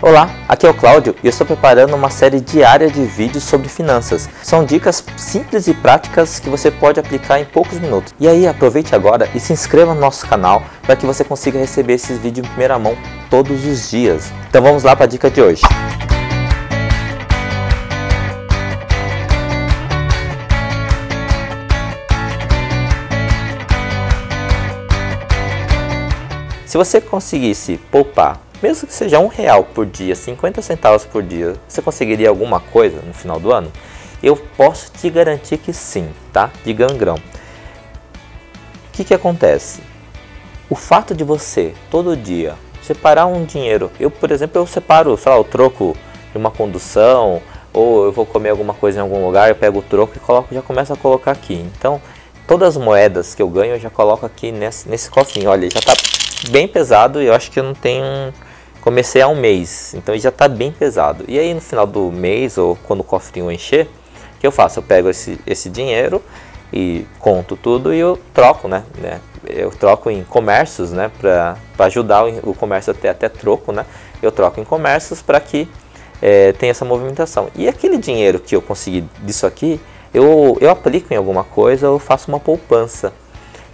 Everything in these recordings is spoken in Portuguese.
Olá, aqui é o Cláudio e eu estou preparando uma série diária de vídeos sobre finanças. São dicas simples e práticas que você pode aplicar em poucos minutos. E aí, aproveite agora e se inscreva no nosso canal para que você consiga receber esses vídeos em primeira mão todos os dias. Então vamos lá para a dica de hoje. Se você conseguisse poupar mesmo que seja um real por dia, 50 centavos por dia, você conseguiria alguma coisa no final do ano? Eu posso te garantir que sim, tá? De gangrão. O que, que acontece? O fato de você, todo dia, separar um dinheiro, eu, por exemplo, eu separo, sei lá, o troco de uma condução, ou eu vou comer alguma coisa em algum lugar, eu pego o troco e coloco, já começo a colocar aqui. Então, todas as moedas que eu ganho, eu já coloco aqui nesse, nesse cofrinho. Olha, já está bem pesado e eu acho que eu não tenho comecei há um mês, então já está bem pesado. E aí no final do mês, ou quando o cofrinho encher, o que eu faço? Eu pego esse, esse dinheiro e conto tudo e eu troco, né? né? Eu troco em comércios, né? Para ajudar o, comércio até, até troco, né? Eu troco em comércios para que é, tenha essa movimentação. E aquele dinheiro que eu consegui disso aqui, eu, eu aplico em alguma coisa ou faço uma poupança.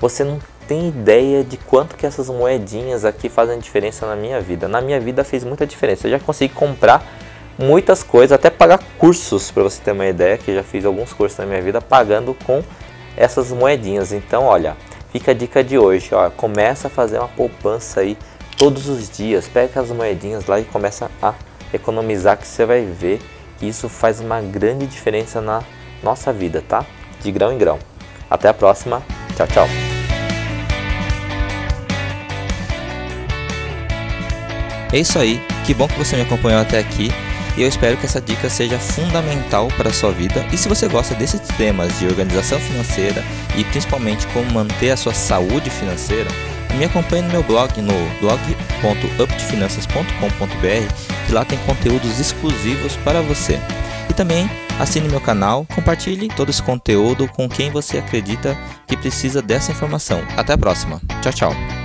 Você não tem ideia de quanto que essas moedinhas aqui fazem diferença na minha vida. Na minha vida fez muita diferença. Eu já consegui comprar muitas coisas, até pagar cursos, para você ter uma ideia, que já fiz alguns cursos na minha vida pagando com essas moedinhas. Então, olha, fica a dica de hoje, ó, começa a fazer uma poupança aí todos os dias. Pega as moedinhas lá e começa a economizar que você vai ver que isso faz uma grande diferença na nossa vida, tá? De grão em grão. Até a próxima. Tchau, tchau. É isso aí, que bom que você me acompanhou até aqui e eu espero que essa dica seja fundamental para a sua vida. E se você gosta desses temas de organização financeira e principalmente como manter a sua saúde financeira, me acompanhe no meu blog no blog.updefinanças.com.br, que lá tem conteúdos exclusivos para você. E também assine meu canal, compartilhe todo esse conteúdo com quem você acredita que precisa dessa informação. Até a próxima. Tchau, tchau.